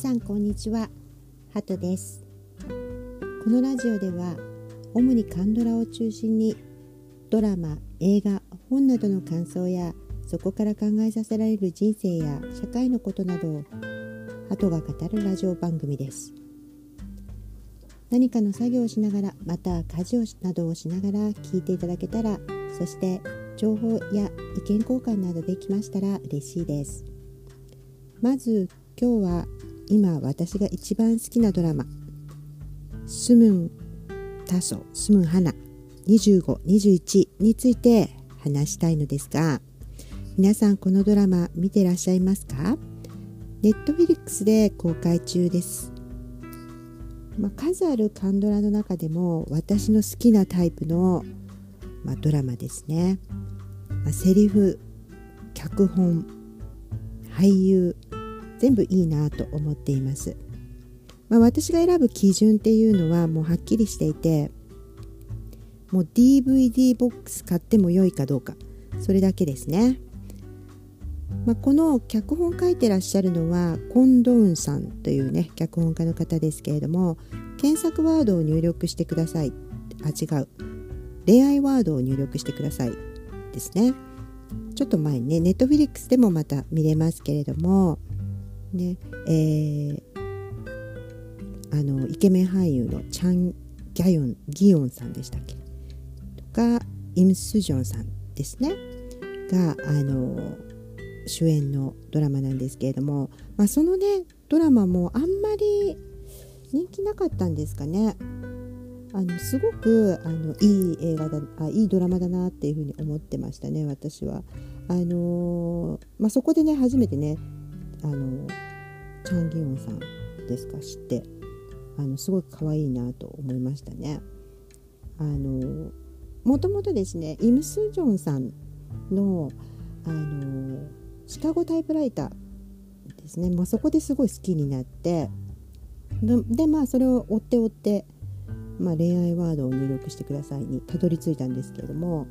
さんこんにちは。ハトです。このラジオでは主にカンドラを中心にドラマ、映画、本などの感想やそこから考えさせられる人生や社会のことなどをハトが語るラジオ番組です。何かの作業をしながらまた家事をなどをしながら聞いていただけたらそして情報や意見交換などできましたら嬉しいです。まず今日は今私が一番好きなドラマ「スムン・タソスムン・ハナ2521」について話したいのですが皆さんこのドラマ見てらっしゃいますか？ネットフィリックスで公開中です、まあ、数あるカンドラの中でも私の好きなタイプの、まあ、ドラマですね、まあ、セリフ脚本俳優全部いいなと思っています、まあ、私が選ぶ基準っていうのはもうはっきりしていてもう DVD ボックス買っても良いかどうか。それだけですね、まあ、この脚本書いてらっしゃるのはコンドーンさんというね脚本家の方ですけれども検索ワードを入力してください。あ違う。恋愛ワードを入力してくださいですね。ちょっと前にねネットフィリックスでもまた見れますけれどもねえー、あのイケメン俳優のチャン・ギャヨンギヨンさんでしたっけ？とかイム・スジョンさんですね。があの主演のドラマなんですけれども、まあ、そのねドラマもあんまり人気なかったんですかね。あのすごくあのいい映画だあいいドラマだなっていうふうに思ってましたね私は。あのー、まあ、そこでね初めてねあのチャン・ギヨンさんですか？知って。あのすごく可愛いなと思いましたね。あのもともとですねイム・スジョンさんのあのシカゴタイプライターですね、まあ、そこですごい好きになって。でまあそれを追って追って、まあ、恋愛ワードを入力してくださいにたどり着いたんですけれども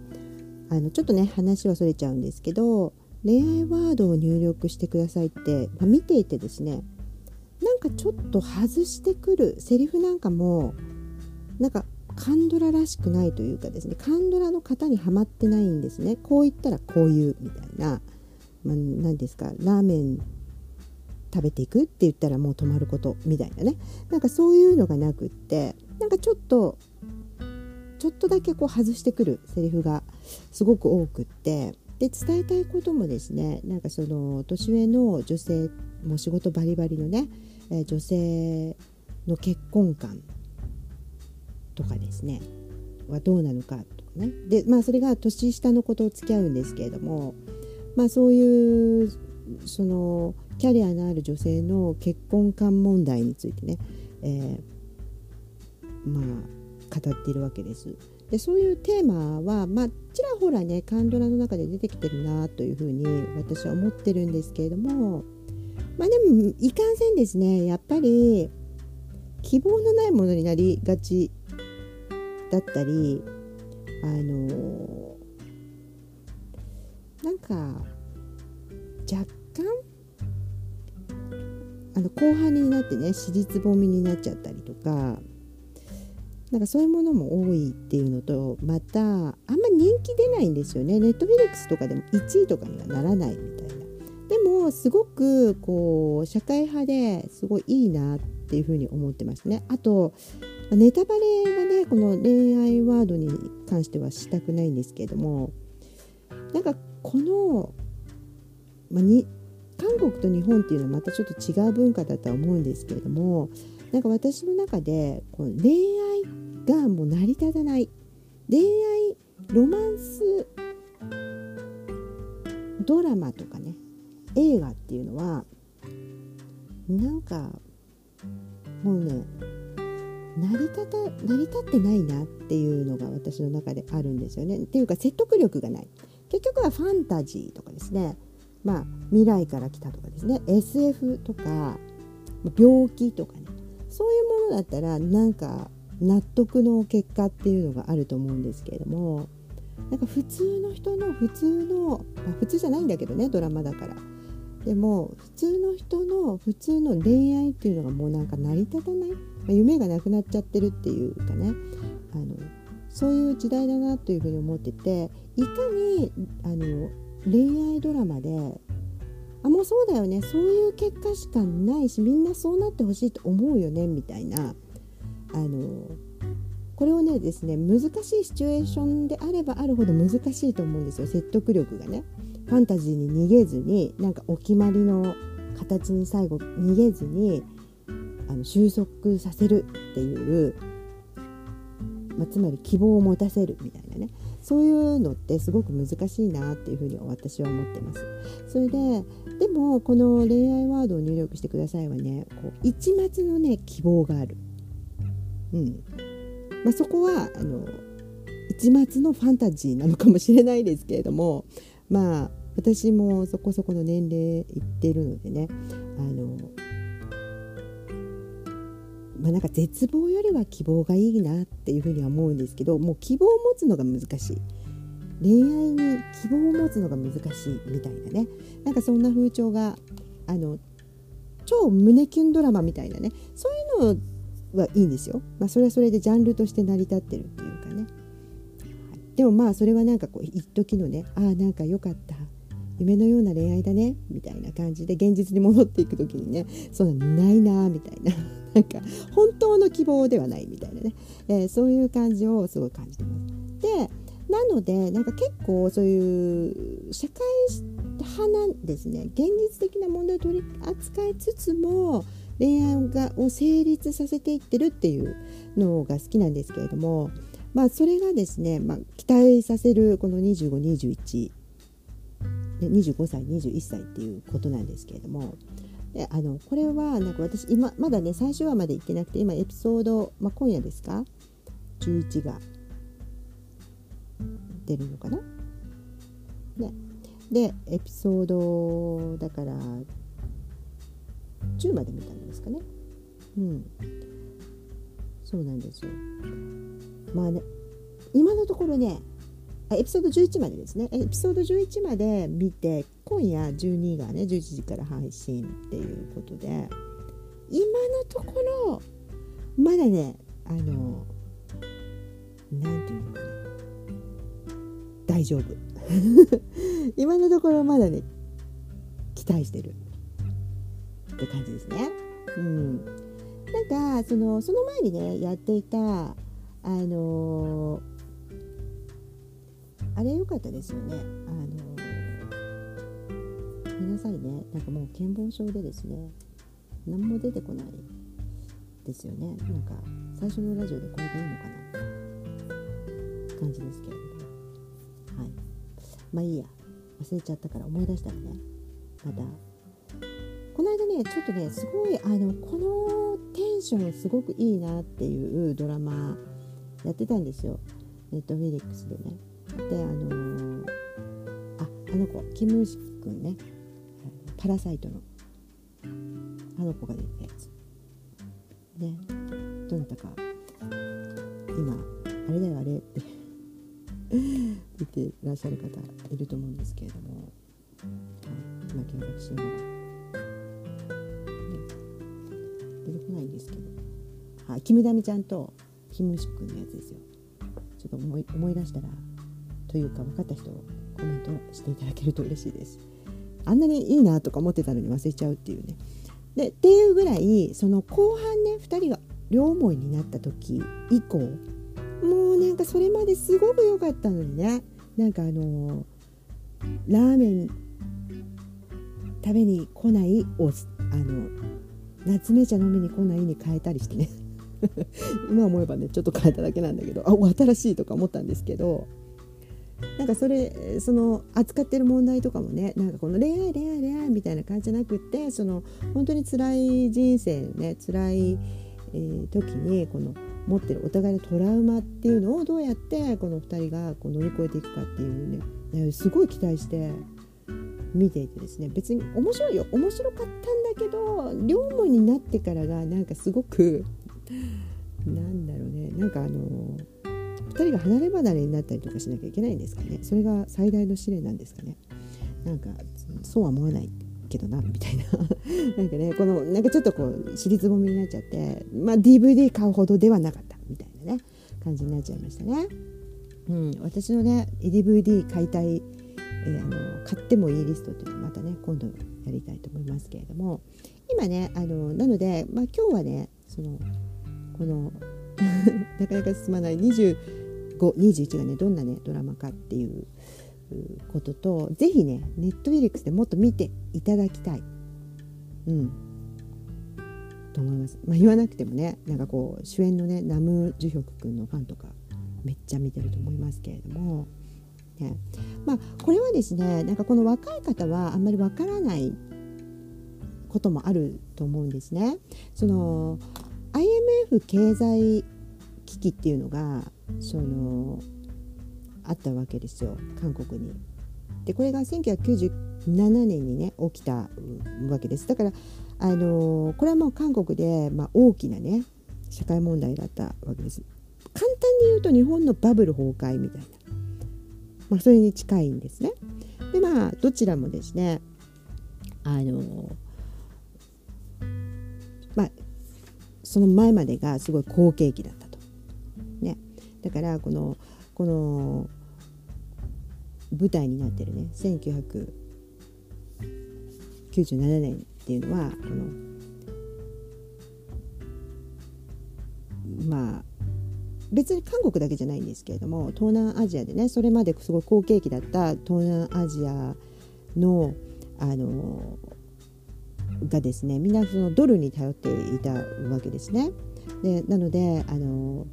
あのちょっとね話はそれちゃうんですけど恋愛ワードを入力してくださいって、まあ、見ていてですねなんかちょっと外してくるセリフなんかもなんかカンドラらしくないというかですねカンドラの型にはまってないんですね。こう言ったらこういうみたいな、まあ、何ですかラーメン食べていくって言ったらもう止まることみたいなね。なんかそういうのがなくってなんかちょっとちょっとだけこう外してくるセリフがすごく多くってで伝えたいこともですねなんかその年上の女性も仕事バリバリのね、え女性の結婚観とかですねはどうなのかとかねでまあそれが年下の子と付き合うんですけれどもまあそういうそのキャリアのある女性の結婚観問題についてね、えー、まあ語っているわけです。でそういうテーマは、まあ、ちらほらねカンドラの中で出てきてるなというふうに私は思ってるんですけれどもまあでもいかんせんですねやっぱり希望のないものになりがちだったりあのなんか若干あの後半になってね私立ぼみになっちゃったりとかなんかそういうものも多いっていうのとまたあんま人気出ないんですよね。ネットフィリックスとかでも1位とかにはならないみたいな。でもすごくこう社会派ですごいいいなっていうふうに思ってますね。あとネタバレはねこの恋愛ワードに関してはしたくないんですけれどもなんかこの、まあ、に韓国と日本っていうのはまたちょっと違う文化だとは思うんですけれどもなんか私の中でこの恋愛がもう成り立たない。恋愛ロマンスドラマとかね映画っていうのはなんかもうね成り立た成り立ってないなっていうのが私の中であるんですよね。っていうか説得力がない。結局はファンタジーとかですね。まあ未来から来たとかですね。SF とか病気とかね。そういうものだったらなんか納得の結果っていうのがあると思うんですけれどもなんか普通の人の普通の、まあ、普通じゃないんだけどねドラマだから。でも普通の人の普通の恋愛っていうのがもうなんか成り立たない、まあ、夢がなくなっちゃってるっていうかね。あのそういう時代だなというふうに思ってていかにあの恋愛ドラマであもうそうだよね。そういう結果しかないしみんなそうなってほしいと思うよねみたいな。あのこれをねですね難しいシチュエーションであればあるほど難しいと思うんですよ。説得力がね。ファンタジーに逃げずになんかお決まりの形に最後逃げずにあの収束させるっていう、まあ、つまり希望を持たせるみたいなね。そういうのってすごく難しいなっていうふうに私は思ってます。それででもこの恋愛ワードを入力してくださいはねこう一末のね希望がある。うんまあ、そこはあの一末のファンタジーなのかもしれないですけれどもまあ私もそこそこの年齢いってるのでねあのまあ、なんか絶望よりは希望がいいなっていうふうには思うんですけどもう希望を持つのが難しい。恋愛に希望を持つのが難しいみたいなね。なんかそんな風潮があの超胸キュンドラマみたいなね。そういうのはいいんですよ、まあ、それはそれでジャンルとして成り立ってるっていうかね、はい、でもまあそれはなんかこう一時のねああなんか良かった。夢のような恋愛だね。みたいな感じで現実に戻っていく時にね。そうないなみたいな。なんか本当の希望ではないみたいなね、えー、そういう感じをすごい感じてます。でなのでなんか結構そういう社会派なんですね現実的な問題を取り扱いつつも恋愛がを成立させていってるっていうのが好きなんですけれどもまあそれがですね、まあ、期待させるこの2521 25歳21歳っていうことなんですけれどもであのこれはなんか私今まだね最終話まで行ってなくて今エピソード、まあ、今夜ですか？11が。出るのかな？ね。でエピソードだから10まで見たんですかね？うん。そうなんですよ。まあね今のところねエピソード11までですね。エピソード11まで見て今夜12がね11時から配信っていうことで今のところまだねあの何て言うのかな。大丈夫。今のところまだね期待してる。って感じですね。うん、なんかそのその前にねやっていたあのあれ良かったですよね。あのごめんなさいね。なんかもう健忘症でですね、何も出てこないですよね。なんか最初のラジオでこれでいいのかな感じですけれども。はい。まあいいや。忘れちゃったから思い出したらね、また。この間ね、ちょっとね、すごい、あの、このテンションすごくいいなっていうドラマやってたんですよ。ネットフィリックスでね。であのー、ああの子キムシくんねパラサイトの。あの子が出たやつ。ね。どなたか。今あれだよあれって。見てらっしゃる方いると思うんですけれども、はい、今検索しながら、ね、出てこないんですけど、はい、キムダミちゃんとキムシくんのやつですよ。ちょっと思い思い出したらというか分かった人コメントしていただけると嬉しいです。あんなにいいなとか思ってたのに忘れちゃうっていうね。でっていうぐらいその後半ね2人が両思いになった時以降もうなんかそれまですごく良かったのにね。なんかあのラーメン食べに来ないをあの夏目茶飲みに来ないに変えたりしてね。今思えばねちょっと変えただけなんだけどあ新しいとか思ったんですけどなんかそれその扱ってる問題とかもねなんかこの恋愛恋愛恋愛みたいな感じじゃなくってその本当に辛い人生ね辛い、えー、時にこの持ってるお互いのトラウマっていうのをどうやってこの2人がこう乗り越えていくかっていうねすごい期待して見ていてですね。別に面白いよ。面白かったんだけど両思いになってからがなんかすごくなんだろうね。なんかあのー人が離れ離れになったりとかしなきゃいけないんですかね。それが最大の試練なんですかね。なんかそうは思わないけどなみたいな。なんかねこのなんかちょっとこう尻つぼみになっちゃってまあ DVD 買うほどではなかったみたいなね感じになっちゃいましたね。うん、私のね DVD 買いたい、えー、あの買ってもいいリストっていうのはまたね今度やりたいと思いますけれども。今ねあのなので、まあ、今日はねそのこの なかなか進まない2521がねどんなねドラマかっていうこととぜひねネットフィリックスでもっと見ていただきたい。うんと思います、まあ、言わなくてもねなんかこう主演のねナム・ジュヒョク君のファンとかめっちゃ見てると思いますけれども、ね、まあこれはですねなんかこの若い方はあんまりわからないこともあると思うんですね。その IMF 経済危機っていうのがそのあったわけですよ韓国に。でこれが1997年にね起きたわけですだからあのこれはもう韓国で、まあ、大きなね社会問題だったわけです。簡単に言うと日本のバブル崩壊みたいな、まあ、それに近いんですね。でまあどちらもですねあのまあその前までがすごい好景気だっ。だからこのこの舞台になってるね1997年っていうのはこのまあ別に韓国だけじゃないんですけれども東南アジアでねそれまですごい好景気だった東南アジアのあのがですねみんなそのドルに頼っていたわけですね。でなのであの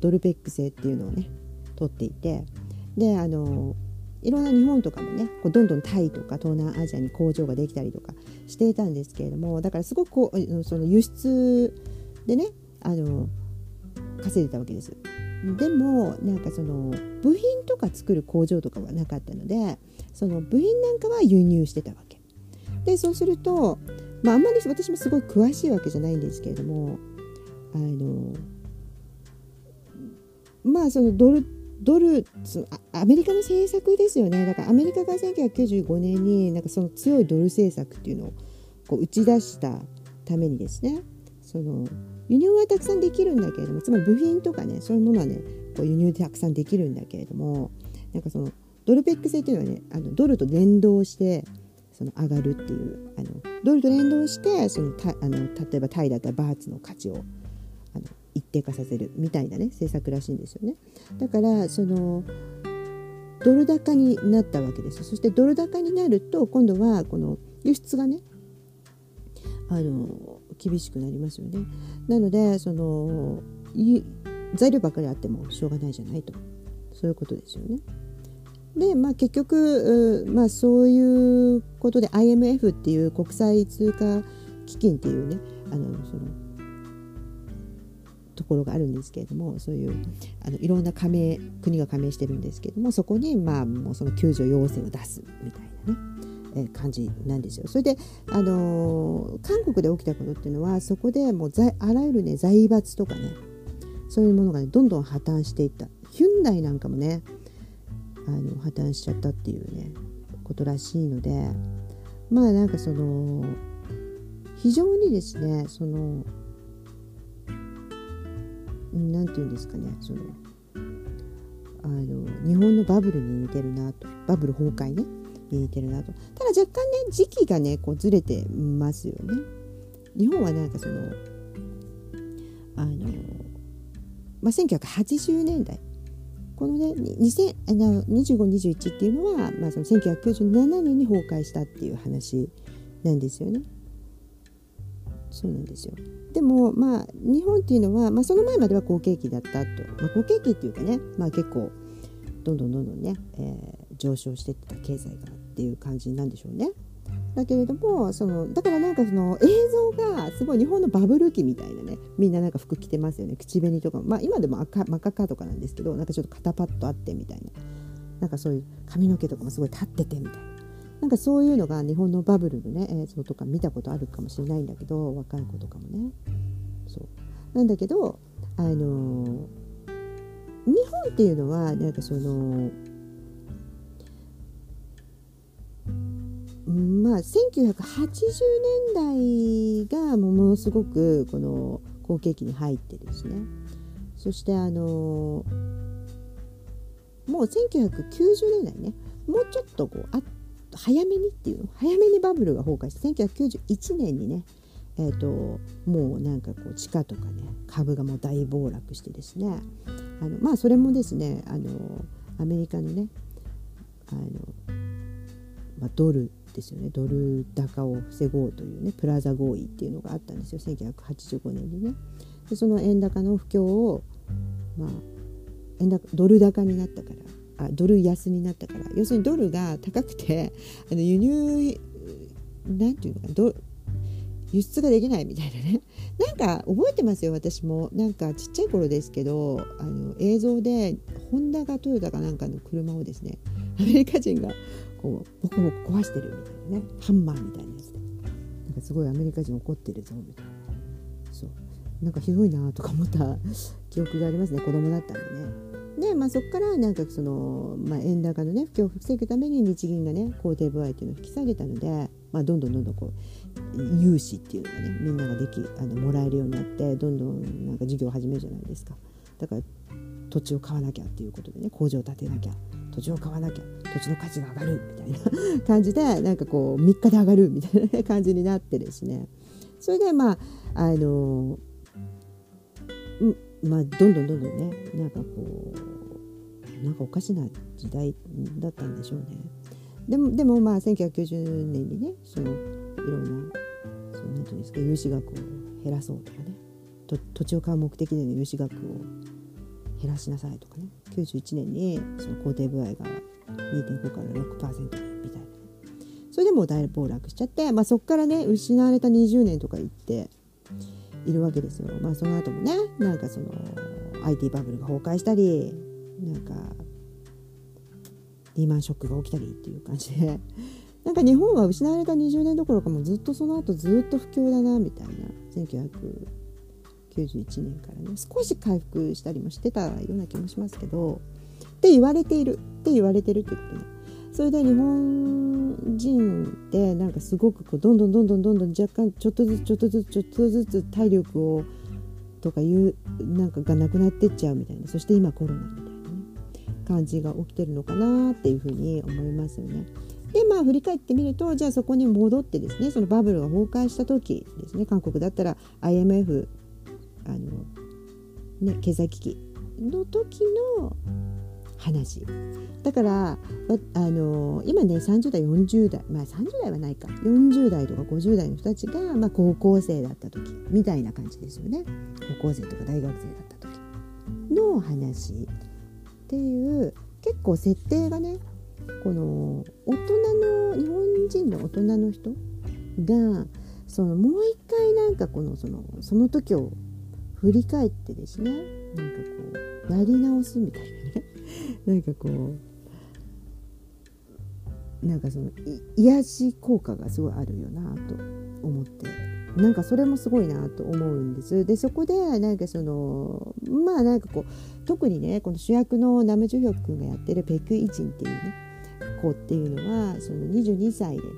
ドルペック制っていうのをね取っていてであのいろんな日本とかもねこうどんどんタイとか東南アジアに工場ができたりとかしていたんですけれどもだからすごくこうその輸出でねあの稼いでたわけです。でもなんかその部品とか作る工場とかはなかったのでその部品なんかは輸入してたわけ。でそうすると、まあ、あんまり私もすごい詳しいわけじゃないんですけれどもあのまあそのドルドルアメリカの政策ですよね。だからアメリカが1995年になんかその強いドル政策っていうのをこう打ち出したためにですね。その輸入はたくさんできるんだけれどもつまり部品とかねそういうものはねこう輸入でたくさんできるんだけれどもなんかそのドルペック制っていうのはねあのドルと連動してその上がるっていうあのドルと連動してそのたあの例えばタイだったらバーツの価値をあの一定化させるみたいなね政策らしいんですよね。だからそのドル高になったわけですそしてドル高になると今度はこの輸出がねあの厳しくなりますよね。なのでその材料ばっかりあってもしょうがないじゃないとそういうことですよね。で、まあ、結局、まあ、そういうことで IMF っていう国際通貨基金っていうねあのそのところがあるんですけれどもそういうあのいろんな加盟国が加盟してるんですけれどもそこにまあもうその救助要請を出すみたいなねえ感じなんですよ。それで、あのー、韓国で起きたことっていうのはそこでもうあらゆるね財閥とかねそういうものがねどんどん破綻していったヒュンダイなんかもねあの破綻しちゃったっていうねことらしいのでまあなんかその非常にですねその何て言うんですかねそのあの日本のバブルに似てるなとバブル崩壊ねに似てるなと。ただ若干ね時期がねこうずれてますよね。日本はなんかそのあの、まあ、1980年代。このね2521っていうのは、まあ、その1997年に崩壊したっていう話なんですよね。そうなんですよ。でもまあ日本っていうのは、まあ、その前までは好景気だったと、まあ、好景気っていうかね、まあ、結構どんどんどんどんね、えー、上昇していった経済がっていう感じなんでしょうね。だけれどもそのだからなんかその映像がすごい日本のバブル期みたいなねみんななんか服着てますよね。口紅とかまあ今でも赤真っ赤かとかなんですけどなんかちょっと肩パッとあってみたいな。なんかそういう髪の毛とかもすごい立っててみたいな。なんかそういうのが日本のバブルのね映像とか見たことあるかもしれないんだけど若い子とかもね。そう。なんだけどあの、日本っていうのはなんかそのまあ1980年代がものすごくこの好景気に入ってですね。そしてあのもう1990年代ねもうちょっとこうあ早めにっていうの早めにバブルが崩壊して1991年にねえーと、もうなんかこう地価とかね株がもう大暴落してですねあのまあそれもですねあのアメリカのねあの、まあ、ドルですよねドル高を防ごうというねプラザ合意っていうのがあったんですよ1985年にね。でその円高の不況を、まあ、円高ドル高になったからあドル安になったから。要するにドルが高くてあの輸入なんていうのかド輸出ができないみたいなね。なんか覚えてますよ私も。なんかちっちゃい頃ですけどあの映像でホンダがトヨタかなんかの車をですねアメリカ人がこうボコボコ壊してるみたいなね。ハンマーみたいなやつで。なんかすごいアメリカ人怒ってるぞみたいな。そう。なんかひどいなとか思った記憶がありますね。子供だったんでね。で、まあ、そこからなんかその、まあ、円高のね不況を防ぐために日銀がね公定歩合っていうのを引き下げたので、まあ、どんどんどんどんこう融資っていうのがねみんなができあのもらえるようになってどんどんなんか事業を始めるじゃないですか。だから土地を買わなきゃっていうことでね工場を建てなきゃ土地を買わなきゃ土地の価値が上がるみたいな 感じでなんかこう3日で上がるみたいな感じになってですね。それでまああのまあどんどんどんどんねなんかこうなんかおかしな時代だったんでしょうね。でもでもまあ1990年にねそのいろんなそのなんていうんですか融資額を減らそうとかね。土地を買う目的での融資額を減らしなさいとかね。91年にその肯定部合が2.5から6%みたいな。それでもう大暴落しちゃって、まあ、そこからね失われた20年とか言っているわけですよ。まあ、その後もねなんかその IT バブルが崩壊したりなんかリーマンショックが起きたりっていう感じで。なんか日本は失われた20年どころかもうずっとその後ずっと不況だなみたいな。1991年からね。少し回復したりもしてたような気もしますけど。って言われている。って言われてるってことね。それで日本人ってなんかすごくこうどんどんどんどんどんどん若干ちょっとずつちょっとずつちょっとずつ体力をとかいうなんかがなくなってっちゃうみたいなそして今コロナみたいな、ね、感じが起きてるのかなっていうふうに思いますよね。でまあ振り返ってみるとじゃあそこに戻ってですねそのバブルが崩壊した時ですね韓国だったら IMF あの、ね、経済危機の時の話。だからあの今ね30代40代まあ30代はないか。40代とか50代の人たちが、まあ、高校生だった時みたいな感じですよね。高校生とか大学生だった時の話。っていう結構設定がねこの大人の日本人の大人の人がそのもう一回なんかこのそのその時を振り返ってですねなんかこうやり直すみたいな。なんかこうなんかその癒し効果がすごいあるよなと思って。なんかそれもすごいなと思うんです。でそこでなんかそのまあなんかこう特にねこの主役のナム・ジュヒョク君がやってるペク・イジンっていうね子っていうのはその22歳でね、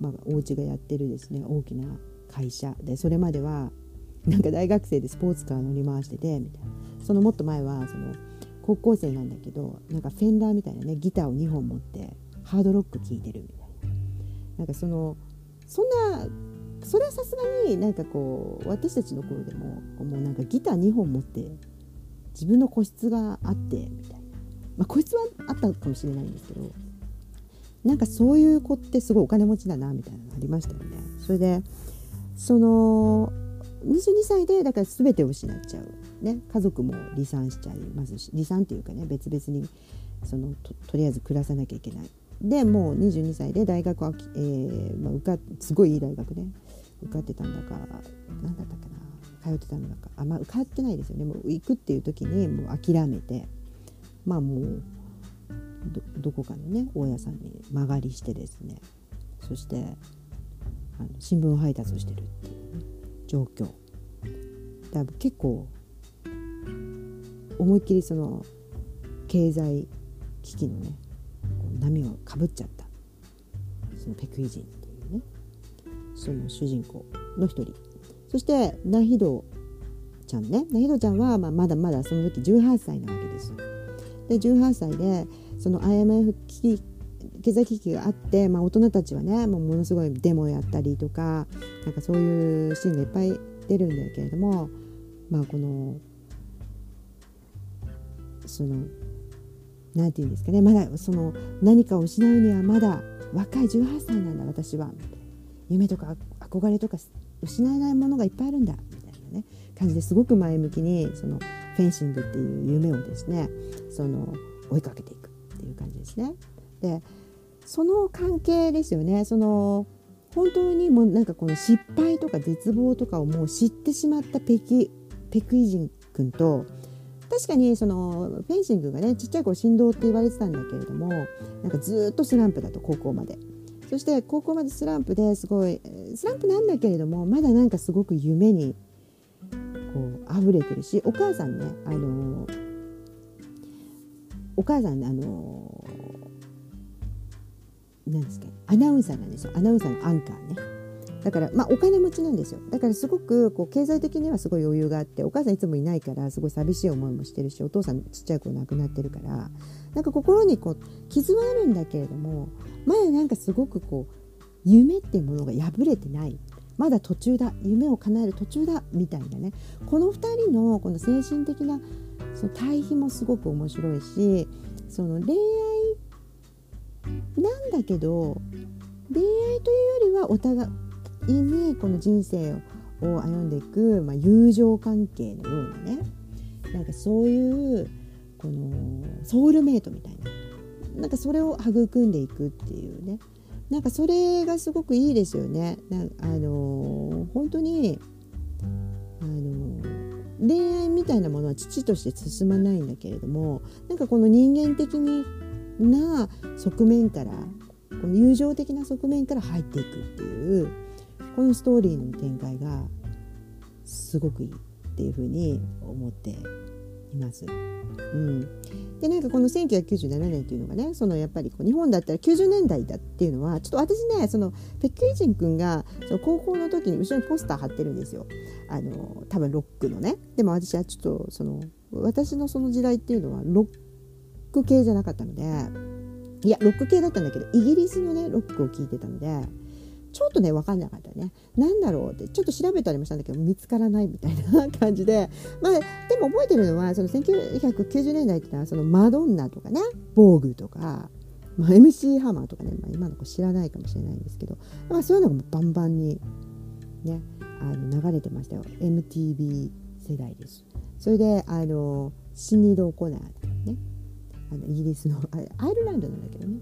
まあ、お家がやってるですね大きな会社でそれまではなんか大学生でスポーツカー乗り回しててみたいな。そのもっと前はその高校生なんだけどなんかフェンダーみたいなねギターを2本持ってハードロック聴いてるみたいな。なんかそのそんなそれはさすがになんかこう私たちの頃でももうなんかギター2本持って自分の個室があってみたいな、まあ、個室はあったかもしれないんですけどなんかそういう子ってすごいお金持ちだなみたいなのありましたよね。それでその22歳でだから全てを失っちゃう、ね、家族も離散しちゃいますし離散っていうかね別々にそのととりあえず暮らさなきゃいけない。でもう22歳で大学は、えーまあ、受かすごいいい大学ね受かってたんだか何だったかな通ってたんだかあまあ受かってないですよね。もう行くっていう時にもう諦めてまあもうどこかのね大家さんに間借りしてですねそしてあの新聞配達をしてるっていうね状況。だ結構思いっきりその経済危機のね波をかぶっちゃった。そのペクイ人っていうね。ねその主人公の一人。そしてナヒドちゃんね。ナヒドちゃんは、まあ、まだまだその時18歳なわけです。で18歳でその IMF 危機経済危機があって、まあ、大人たちはねもうものすごいデモやったりとかなんかそういうシーンがいっぱい出るんだけれどもまあこのその何て言うんですかね。まだその何かを失うにはまだ若い18歳なんだ私は。夢とか憧れとか失えないものがいっぱいあるんだみたいなね感じですごく前向きにそのフェンシングっていう夢をですねその追いかけていくっていう感じですね。でその関係ですよね。その本当にもうなんかこの失敗とか絶望とかをもう知ってしまったペキペクイジン君と確かにそのフェンシングがねちっちゃい頃振動って言われてたんだけれどもなんかずっとスランプだと高校まで。そして高校までスランプですごいスランプなんだけれどもまだなんかすごく夢にこう溢れてるしお母さんねあのお母さんあのなんですかアナウンサーなんですよ。アナウンサーのアンカーねだからまあお金持ちなんですよ。だからすごくこう経済的にはすごい余裕があってお母さんいつもいないからすごい寂しい思いもしてるしお父さんちっちゃい頃亡くなってるからなんか心にこう傷はあるんだけれどもまだなんかすごくこう夢っていうものが破れてない。まだ途中だ夢を叶える途中だみたいなね。この2人のこの精神的なその対比もすごく面白いしその恋愛なんだけど恋愛というよりはお互いにこの人生を歩んでいく、まあ、友情関係のようなねなんかそういうこのソウルメイトみたいななんかそれを育んでいくっていうねなんかそれがすごくいいですよね。なあの本当にあの恋愛みたいなものは父として進まないんだけれどもなんかこの人間的な側面からこの友情的な側面から入っていくっていうこのストーリーの展開がすごくいいっていうふうに思っています。うん、でなんかこの1997年っていうのがねそのやっぱりこう日本だったら90年代だっていうのはちょっと私ねそのペッケージン君がその高校の時に後ろにポスター貼ってるんですよ。あの多分ロックのね。でも私はちょっとその私のその時代っていうのはロック系じゃなかったのでいやロック系だったんだけどイギリスのねロックを聴いてたのでちょっとね分かんなかったね。何だろうってちょっと調べたりもしたんだけど見つからないみたいな感じで。まあでも覚えてるのはその1990年代っていうのはそのマドンナとかね防具とか、まあ、MC ハマーとかね、まあ、今の子知らないかもしれないんですけど、まあ、そういうのがバンバンにねあの流れてましたよ。MTV 世代です。それであのシニード・コナーとかねあのイギリスのアイルランドなんだけどね。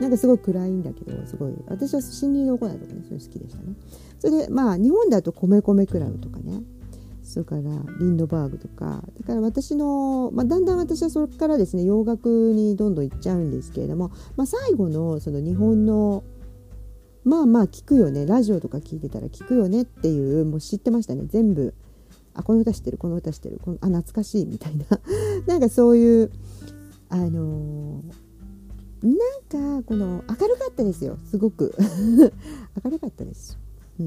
なんかすごい暗いんだけどすごい。私は森林の行いとかねそれ好きでしたね。それでまあ日本だと米米クラブとかね。それからリンドバーグとか。だから私の、まあ、だんだん私はそれからですね洋楽にどんどん行っちゃうんですけれども、まあ、最後のその日本のまあまあ聞くよね。ラジオとか聞いてたら聞くよねっていうもう知ってましたね。全部。あこの歌知ってるこの歌知ってるこのあ懐かしいみたいな。なんかそういうあのーなんかこの明るかったですよすごく。明るかったです。う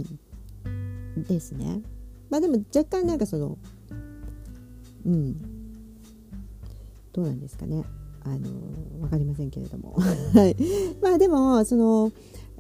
ん、ですね。まあでも若干なんかそのうん。どうなんですかね。あの分かりませんけれども。はい。まあでもその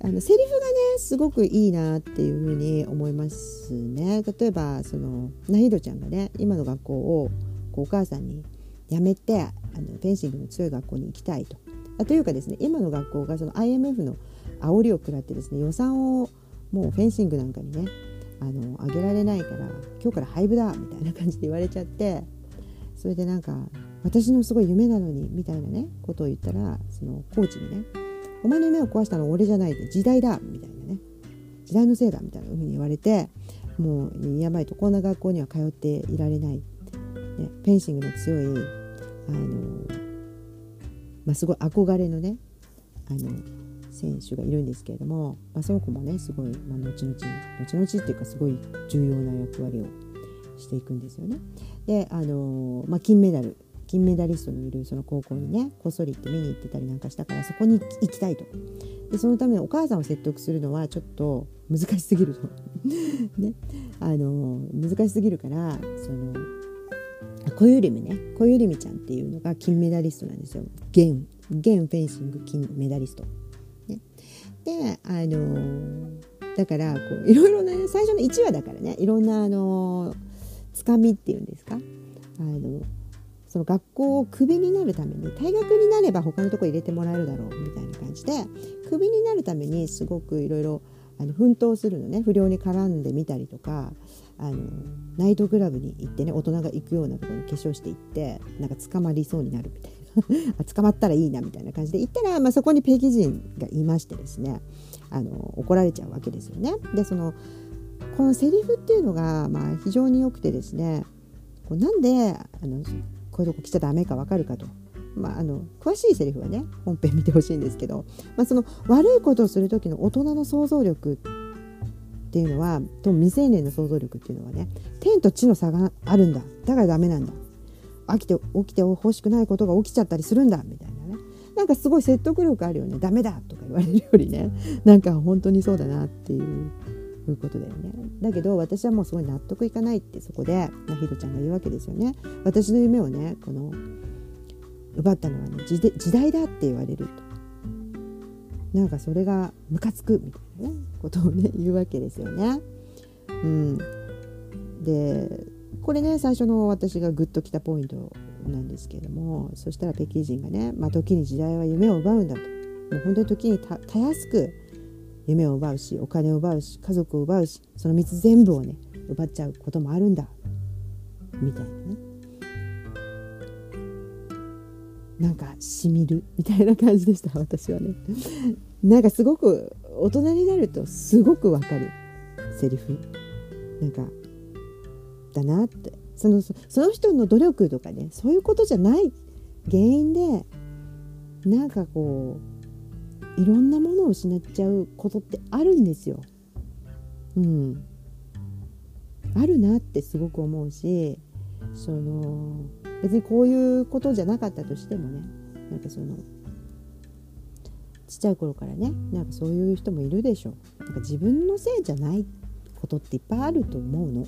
あのセリフがねすごくいいなっていうふうに思いますね。例えばそのナヒドちゃんがね今の学校をこうお母さんに辞めてあのフェンシングの強い学校に行きたいとあというかですね今の学校がその IMF の煽りを食らってですね予算をもうフェンシングなんかにねあの上げられないから今日から廃部だみたいな感じで言われちゃってそれでなんか私のすごい夢なのにみたいなねことを言ったらそのコーチにね「お前の夢を壊したのは俺じゃないで時代だ」みたいなね時代のせいだみたいなふうに言われてもうやばいとこんな学校には通っていられない、ね、フェンシングの強いあのまあ、すごい憧れのねあの選手がいるんですけれども、まあ、その子もねすごい、まあ、後々後々っていうかすごい重要な役割をしていくんですよね。であの、まあ、金メダル金メダリストのいるその高校にねこっそり行って見に行ってたりなんかしたからそこに行きたいと。でそのためにお母さんを説得するのはちょっと難しすぎると。ね。あの難しすぎるからその小ゆりみね小ゆりみちゃんっていうのが金メダリストなんですよ。現現フェンシング金メダリスト。ね、であのだからこういろいろね最初の1話だからねいろんなあのつかみっていうんですか？あのその学校をクビになるために退学になれば他のとこ入れてもらえるだろうみたいな感じでクビになるためにすごくいろいろ奮闘するのね不良に絡んでみたりとかあのナイトクラブに行ってね大人が行くようなところに化粧していってなんか捕まりそうになるみたいな 捕まったらいいなみたいな感じで行ったら、まあ、そこに北京人がいましてですねあの怒られちゃうわけですよね。でそのこのセリフっていうのが、まあ、非常に良くてですねこうなんであのこういうとこ来ちゃダメか分かるかと。まあ、あの詳しいセリフはね本編見てほしいんですけど、まあ、その悪いことをする時の大人の想像力っていうのはと未成年の想像力っていうのはね天と地の差があるんだ。だからダメなんだ。起きて起きてほしくないことが起きちゃったりするんだ。みたいなね。なんかすごい説得力あるよね。ダメだとか言われるよりね。なんか本当にそうだなっていういうことだよね。だけど私はもうすごい納得いかないってそこでナヒドちゃんが言うわけですよね。私の夢をねこの奪ったのはね時代だって言われるとなんかそれがムカつくみたいなねことをね言うわけですよね。うん、でこれね最初の私がグッときたポイントなんですけれどもそしたら北京人がね、まあ、時に時代は夢を奪うんだと。もう本当に時にたやすく夢を奪うしお金を奪うし家族を奪うしその3つ全部をね奪っちゃうこともあるんだ。みたいなね。なんかしみるみたいな感じでした 私はね。なんかすごく大人になるとすごくわかるセリフ。なんかだなって。そのその人の努力とかねそういうことじゃない原因でなんかこういろんなものを失っちゃうことってあるんですよ。うん、あるなってすごく思うしその別にこういうことじゃなかったとしてもねなんかそのちっちゃい頃からねなんかそういう人もいるでしょなんか自分のせいじゃないことっていっぱいあると思うの。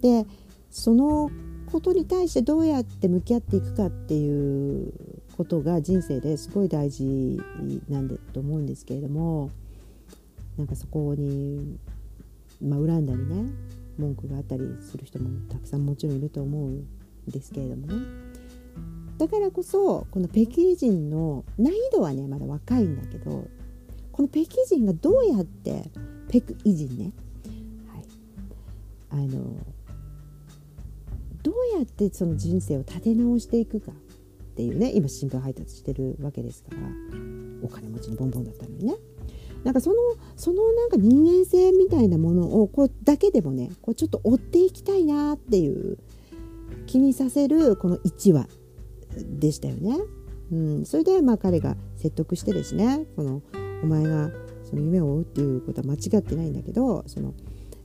でそのことに対してどうやって向き合っていくかっていうことが人生ですごい大事なんだと思うんですけれどもなんかそこに、まあ、恨んだりね文句があったりする人もたくさんもちろんいると思うですけれどもね。だからこそこの北京人の難易度はねまだ若いんだけどこの北京人がどうやって北京人ね、はい、あのどうやってその人生を立て直していくかっていうね今新聞配達してるわけですからお金持ちのボンボンだったのにね。なんかそのそのなんか人間性みたいなものをこうだけでもねこうちょっと追っていきたいなっていう気にさせるこの1話でしたよね。うん、それでまあ彼が説得してですねこのお前がその夢を追うっていうことは間違ってないんだけどその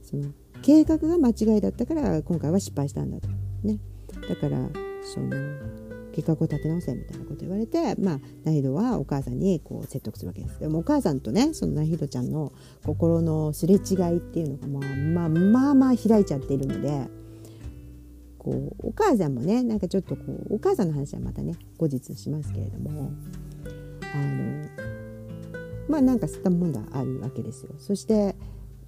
その計画が間違いだったから今回は失敗したんだと。ね、だからその計画を立て直せみたいなこと言われて、まあ、ナヒドはお母さんにこう説得するわけですでもお母さんとねそのナヒドちゃんの心のすれ違いっていうのが、まあ、まあまあまあ開いちゃっているのでこうお母さんもねなんかちょっとこうお母さんの話はまたね後日しますけれどもあのまあなんか吸ったもんがあるわけですよ。そして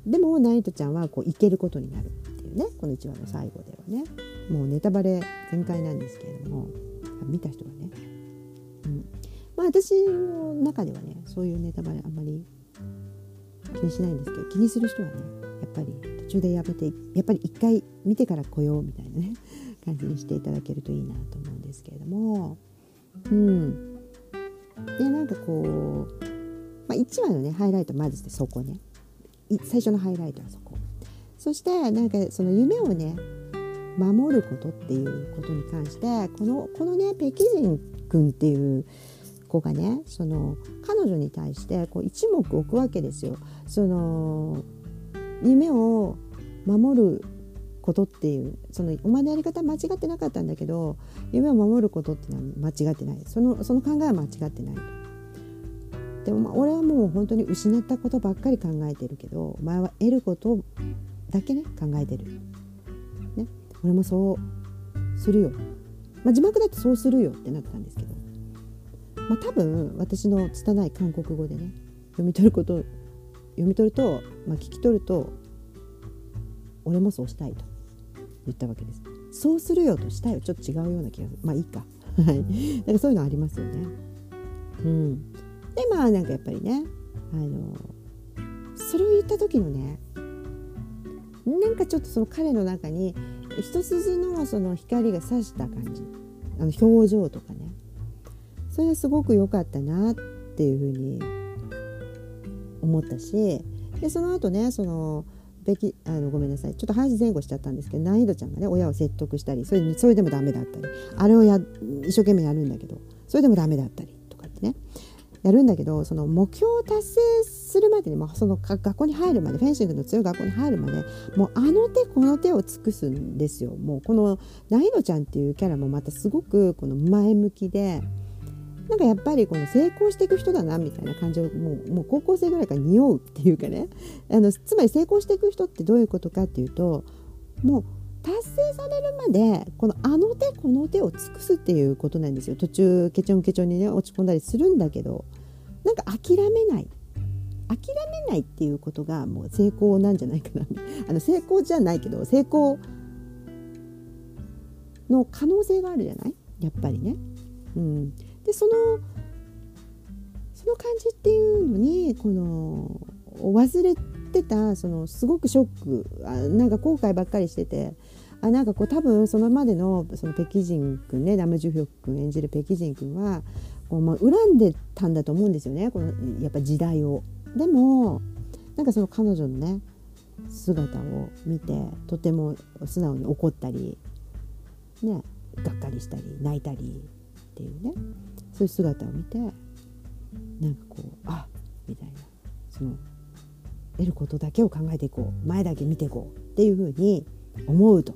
でもナイトちゃんはこう行けることになるっていうねこの1話の最後ではね。もうネタバレ全開なんですけれども見た人はね、うん、まあ私の中ではねそういうネタバレあんまり気にしないんですけど気にする人はねぱり途中でやめてやっぱり一回見てから来ようみたいなね 感じにしていただけるといいなと思うんですけれども。うん。でなんかこう、まあ、1話のねハイライトまずしてそこね。最初のハイライトはそこ。そしてなんかその夢をね守ることっていうことに関してこのこのね北京人君っていう子がねその彼女に対してこう一目置くわけですよ。その夢を守ることっていうそのお前のやり方間違ってなかったんだけど夢を守ることっていうのは間違ってない。そのその考えは間違ってない。でもまあ俺はもう本当に失ったことばっかり考えてるけどお前は得ることだけね考えてる、ね、俺もそうするよ、まあ、字幕だとそうするよってなったんですけど、まあ、多分私の拙い韓国語でね読み取ること読み取ると、まあ、聞き取ると俺もそうしたいと言ったわけです。そうするよとしたいはちょっと違うような気がする。まあいいか。はい。だかそういうのありますよね。うん。でまあなんかやっぱりねあのそれを言った時のねなんかちょっとその彼の中に一筋のその光が差した感じ。あの表情とかね。それがすごく良かったなっていうふうに思ったしでその後ねそのべきあのごめんなさいちょっと話前後しちゃったんですけど難易度ちゃんがね親を説得したりそれそれでもダメだったりあれをや一生懸命やるんだけどそれでもダメだったりとかってねやるんだけどその目標を達成するまでにもその学校に入るまでフェンシングの強い学校に入るまでもうあの手この手を尽くすんですよもうこのナイドちゃんっていうキャラもまたすごくこの前向きで。なんかやっぱりこの成功していく人だなみたいな感じをもうもう高校生ぐらいから匂うっていうかね。あのつまり成功していく人ってどういうことかっていうともう達成されるまでこのあの手この手を尽くすっていうことなんですよ。途中ケチョンケチョンにね落ち込んだりするんだけどなんか諦めない。諦めないっていうことがもう成功なんじゃないかな。あの成功じゃないけど成功の可能性があるじゃない？やっぱりね。うん、でそのその感じっていうのにこの忘れてたそのすごくショックあなんか後悔ばっかりしててあなんかこう多分そのまでのその北京人君ねナム・ジュヒョク君演じる北京人君はこう、まあ、恨んでたんだと思うんですよねこのやっぱ時代を。でもなんかその彼女のね姿を見てとても素直に怒ったりねがっかりしたり泣いたりっていうねそういう姿を見てなんかこうあみたいな。その得ることだけを考えていこう。前だけ見ていこうっていうふうに思うと。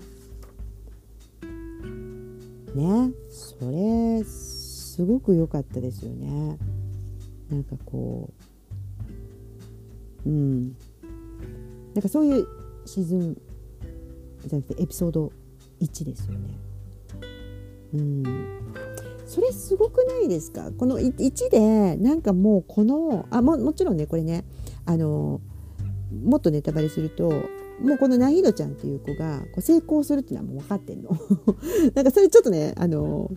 ね。それすごく良かったですよね。なんかこううん。なんかそういうシーズンじゃなくてエピソード1ですよね。うん。それすごくないですか？この1でなんかもうこのあももちろんねこれねあのもっとネタバレするともうこのナヒドちゃんっていう子がこう成功するっていうのはもう分かってんの。なんかそれちょっとねあの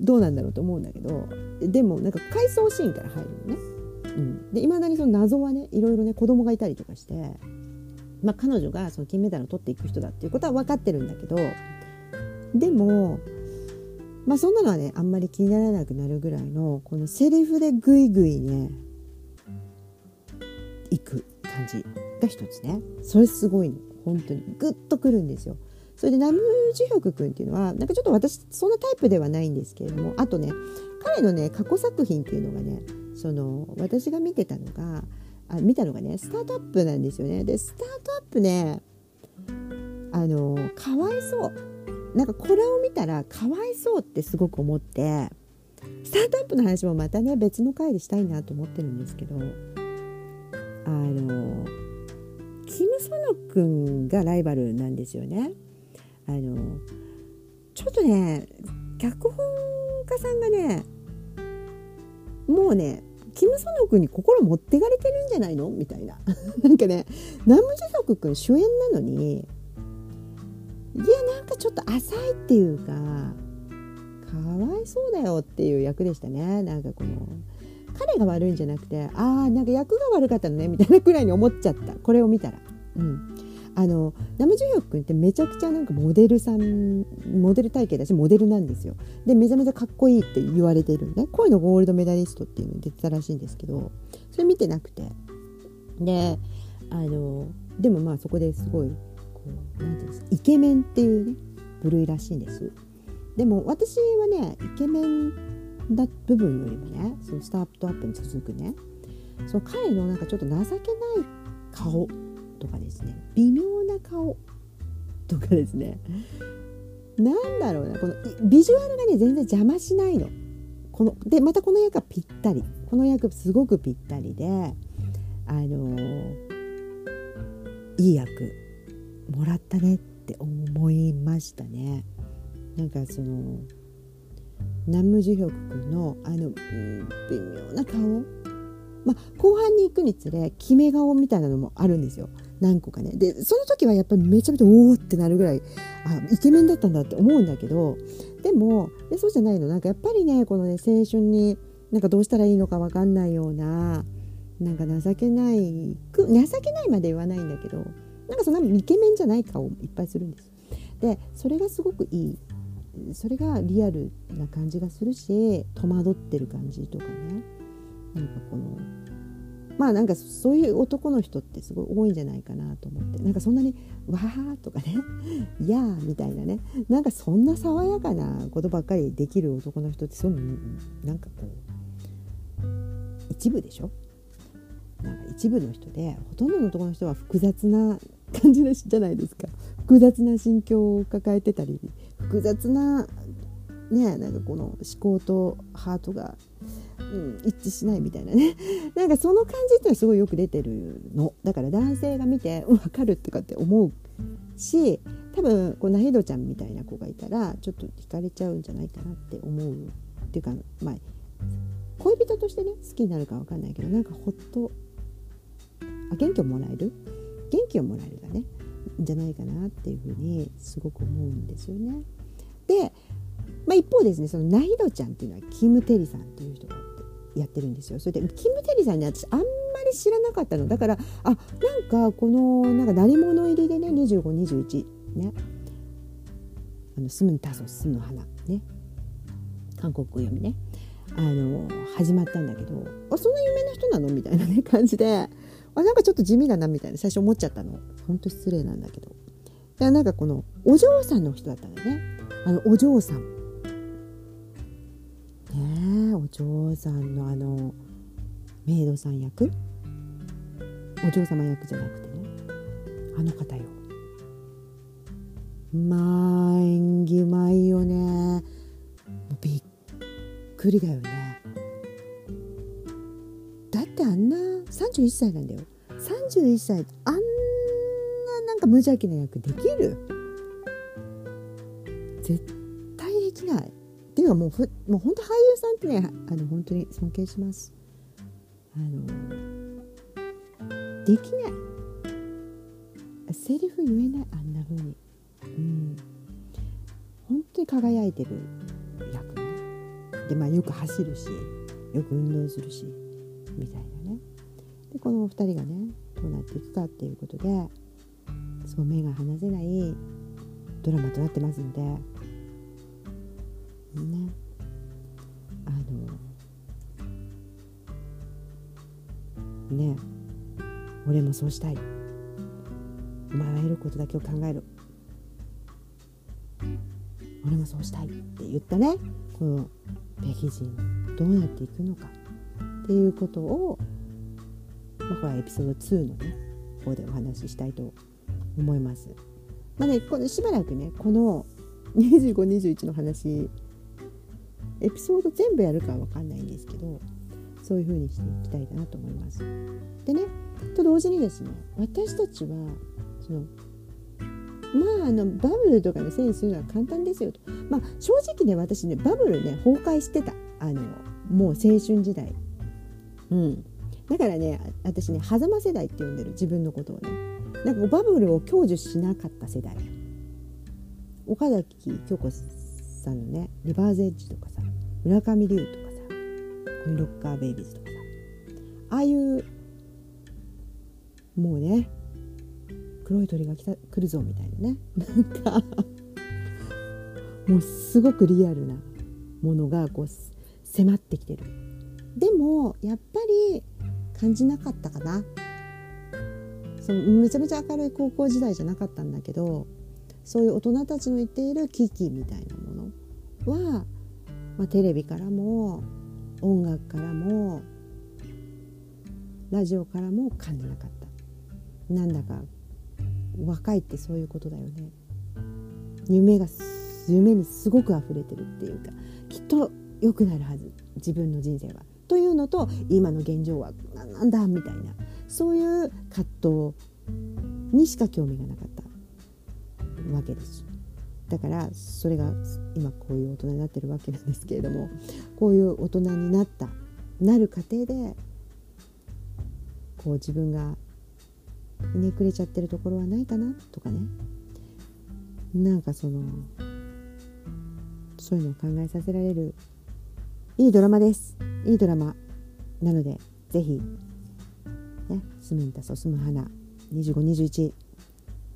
どうなんだろうと思うんだけどでもなんか回想シーンから入るのね。うん、で未だにその謎はねいろいろね子供がいたりとかして、まあ、彼女がその金メダルを取っていく人だっていうことは分かってるんだけどでもまあそんなのはねあんまり気にならなくなるぐらいのこのセリフでグイグイねいく感じが一つねそれすごい本当にグッとくるんですよ。それでナム・ジヒョク君っていうのはなんかちょっと私そんなタイプではないんですけれどもあとね彼のね過去作品っていうのがねその私が見てたのがあ見たのがねスタートアップなんですよね。でスタートアップねあのかわいそうなんかこれを見たらかわいそうってすごく思ってスタートアップの話もまたね別の回でしたいなと思ってるんですけどあのキム・ソノ君がライバルなんですよね。あのちょっとね脚本家さんがねもうねキム・ソノ君に心持ってかれてるんじゃないの？みたいな なんかねナム・ジソク君主演なのにいやなんかちょっと浅いっていうかかわいそうだよっていう役でしたね。なんかこの彼が悪いんじゃなくてああんか役が悪かったのねみたいなくらいに思っちゃった。これを見たら。うん。あのナムジュヨ君ってめちゃくちゃなんかモデルさんモデル体型だしモデルなんですよ。でめちゃめちゃかっこいいって言われてるね。恋のゴールドメダリストっていうのに出てたらしいんですけどそれ見てなくて。であのでもまあそこですごいうなんていうんですかイケメンっていうね部類らしいんです。でも私はねイケメンだ部分よりもねそのスタートアップに続くねその彼のなんかちょっと情けない顔とかですね微妙な顔とかですねなんだろうなこのビジュアルがね全然邪魔しないの。このでまたこの役はぴったり。この役すごくぴったりであのいい役。もらったねって思いましたね。なんかその南無寿ヒョクのあの、微妙な顔。まあ、後半に行くにつれ決め顔みたいなのもあるんですよ。何個かね。でその時はやっぱりめちゃめちゃおおってなるぐらいあイケメンだったんだって思うんだけど。でもでそうじゃないの。なんかやっぱりねこのね青春になんかどうしたらいいのか分かんないようななんか情けない情けないまで言わないんだけどなんかそんなイケメンじゃない顔をいっぱいするんです。でそれがすごくいい。それがリアルな感じがするし戸惑ってる感じとかね。なんかこのまあなんかそういう男の人ってすごい多いんじゃないかなと思って。なんかそんなに「わー」とかね「いやー」みたいなね。なんかそんな爽やかなことばっかりできる男の人ってそういうのなんかこう一部でしょ？なんか一部の人でほとんどの男の人は複雑な感じじゃないですか。複雑な心境を抱えてたり複雑なねなんかこの思考とハートがうん、一致しないみたいなね。なんかその感じっていうのはすごいよく出てるの。だから男性が見て分かるとかって思うし多分こうナヒドちゃんみたいな子がいたらちょっと惹かれちゃうんじゃないかなって思うっていうかまあ恋人としてね好きになるか分かんないけどなんかほっとあ元気をもらえる元気をもらえるがねじゃないかなっていうふうにすごく思うんですよね。で、まあ、一方ですねそのナヒドちゃんっていうのはキム・テリさんという人がやってるんですよ。それでキム・テリさんね私あんまり知らなかったの。だからあなんかこのなんか鳴り物入りでね2521ね。あの住むたそ住む花ね。韓国読みね。あの始まったんだけどあそんな有名な人なの？みたいなね感じで。あなんかちょっと地味だなみたいな最初思っちゃったの。本当失礼なんだけど。でなんかこのお嬢さんの人だったんだね。あのお嬢さん。ねえお嬢さんのあのメイドさん役？お嬢様役じゃなくてね。あの方よ。まあ演技うまいよね。びっくりだよね。だってあんな31歳なんだよ。31歳あんななんか無邪気な役できる？絶対できない。っていうかもうふもう本当俳優さんってねあの本当に尊敬します。あのできない。セリフ言えないあんな風に、うん、本当に輝いてる役でまあよく走るしよく運動するしみたいな。でこのお二人がねどうなっていくかっていうことですごい目が離せないドラマとなってますんでねあのね俺もそうしたい。お前は得ることだけを考える俺もそうしたい。って言ったねこの北京人どうなっていくのか。っていうことを、まあ、これはエピソード2のね方でお話ししたいと思います。まあね、このしばらくねこの 2521の話エピソード全部やるかは分かんないんですけどそういう風にしていきたいかなと思います。でねと同時にですね私たちはそのまああのバブルとかね整理するのは簡単ですよと。まあ正直ね私ねバブルね崩壊してたあのもう青春時代。うん。だからね私ね狭間世代って呼んでる自分のことをね。なんかバブルを享受しなかった世代。岡崎京子さんのねリバーズエッジとかさ村上龍とかさコインロッカーベイビーズとかさああいうもうね黒い鳥が来た来るぞみたいなねなんかもうすごくリアルなものがこう迫ってきてるでもやっぱり感じなかったかな。そのめちゃめちゃ明るい高校時代じゃなかったんだけどそういう大人たちの言っている危機みたいなものはまあ、テレビからも音楽からもラジオからも感じなかった。なんだか若いってそういうことだよね。夢が夢にすごく溢れてるっていうかきっと良くなるはず。自分の人生は。というのと今の現状はなんだみたいなそういう葛藤にしか興味がなかったわけです。だからそれが今こういう大人になってるわけなんですけれどもこういう大人になったなる過程でこう自分がひねくれちゃってるところはないかなとかねなんかそのそういうのを考えさせられるいいドラマです。いいドラマなのでぜひねスムンタソスム花2521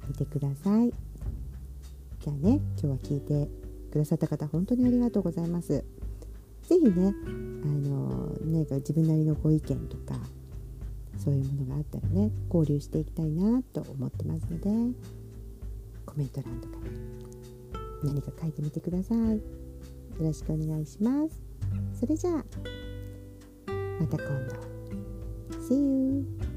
見てください。じゃあね今日は聞いてくださった方本当にありがとうございます。ぜひねあの何か自分なりのご意見とかそういうものがあったらね交流していきたいなと思ってますのでコメント欄とかね何か書いてみてください。よろしくお願いします。それじゃあまた今度 See you!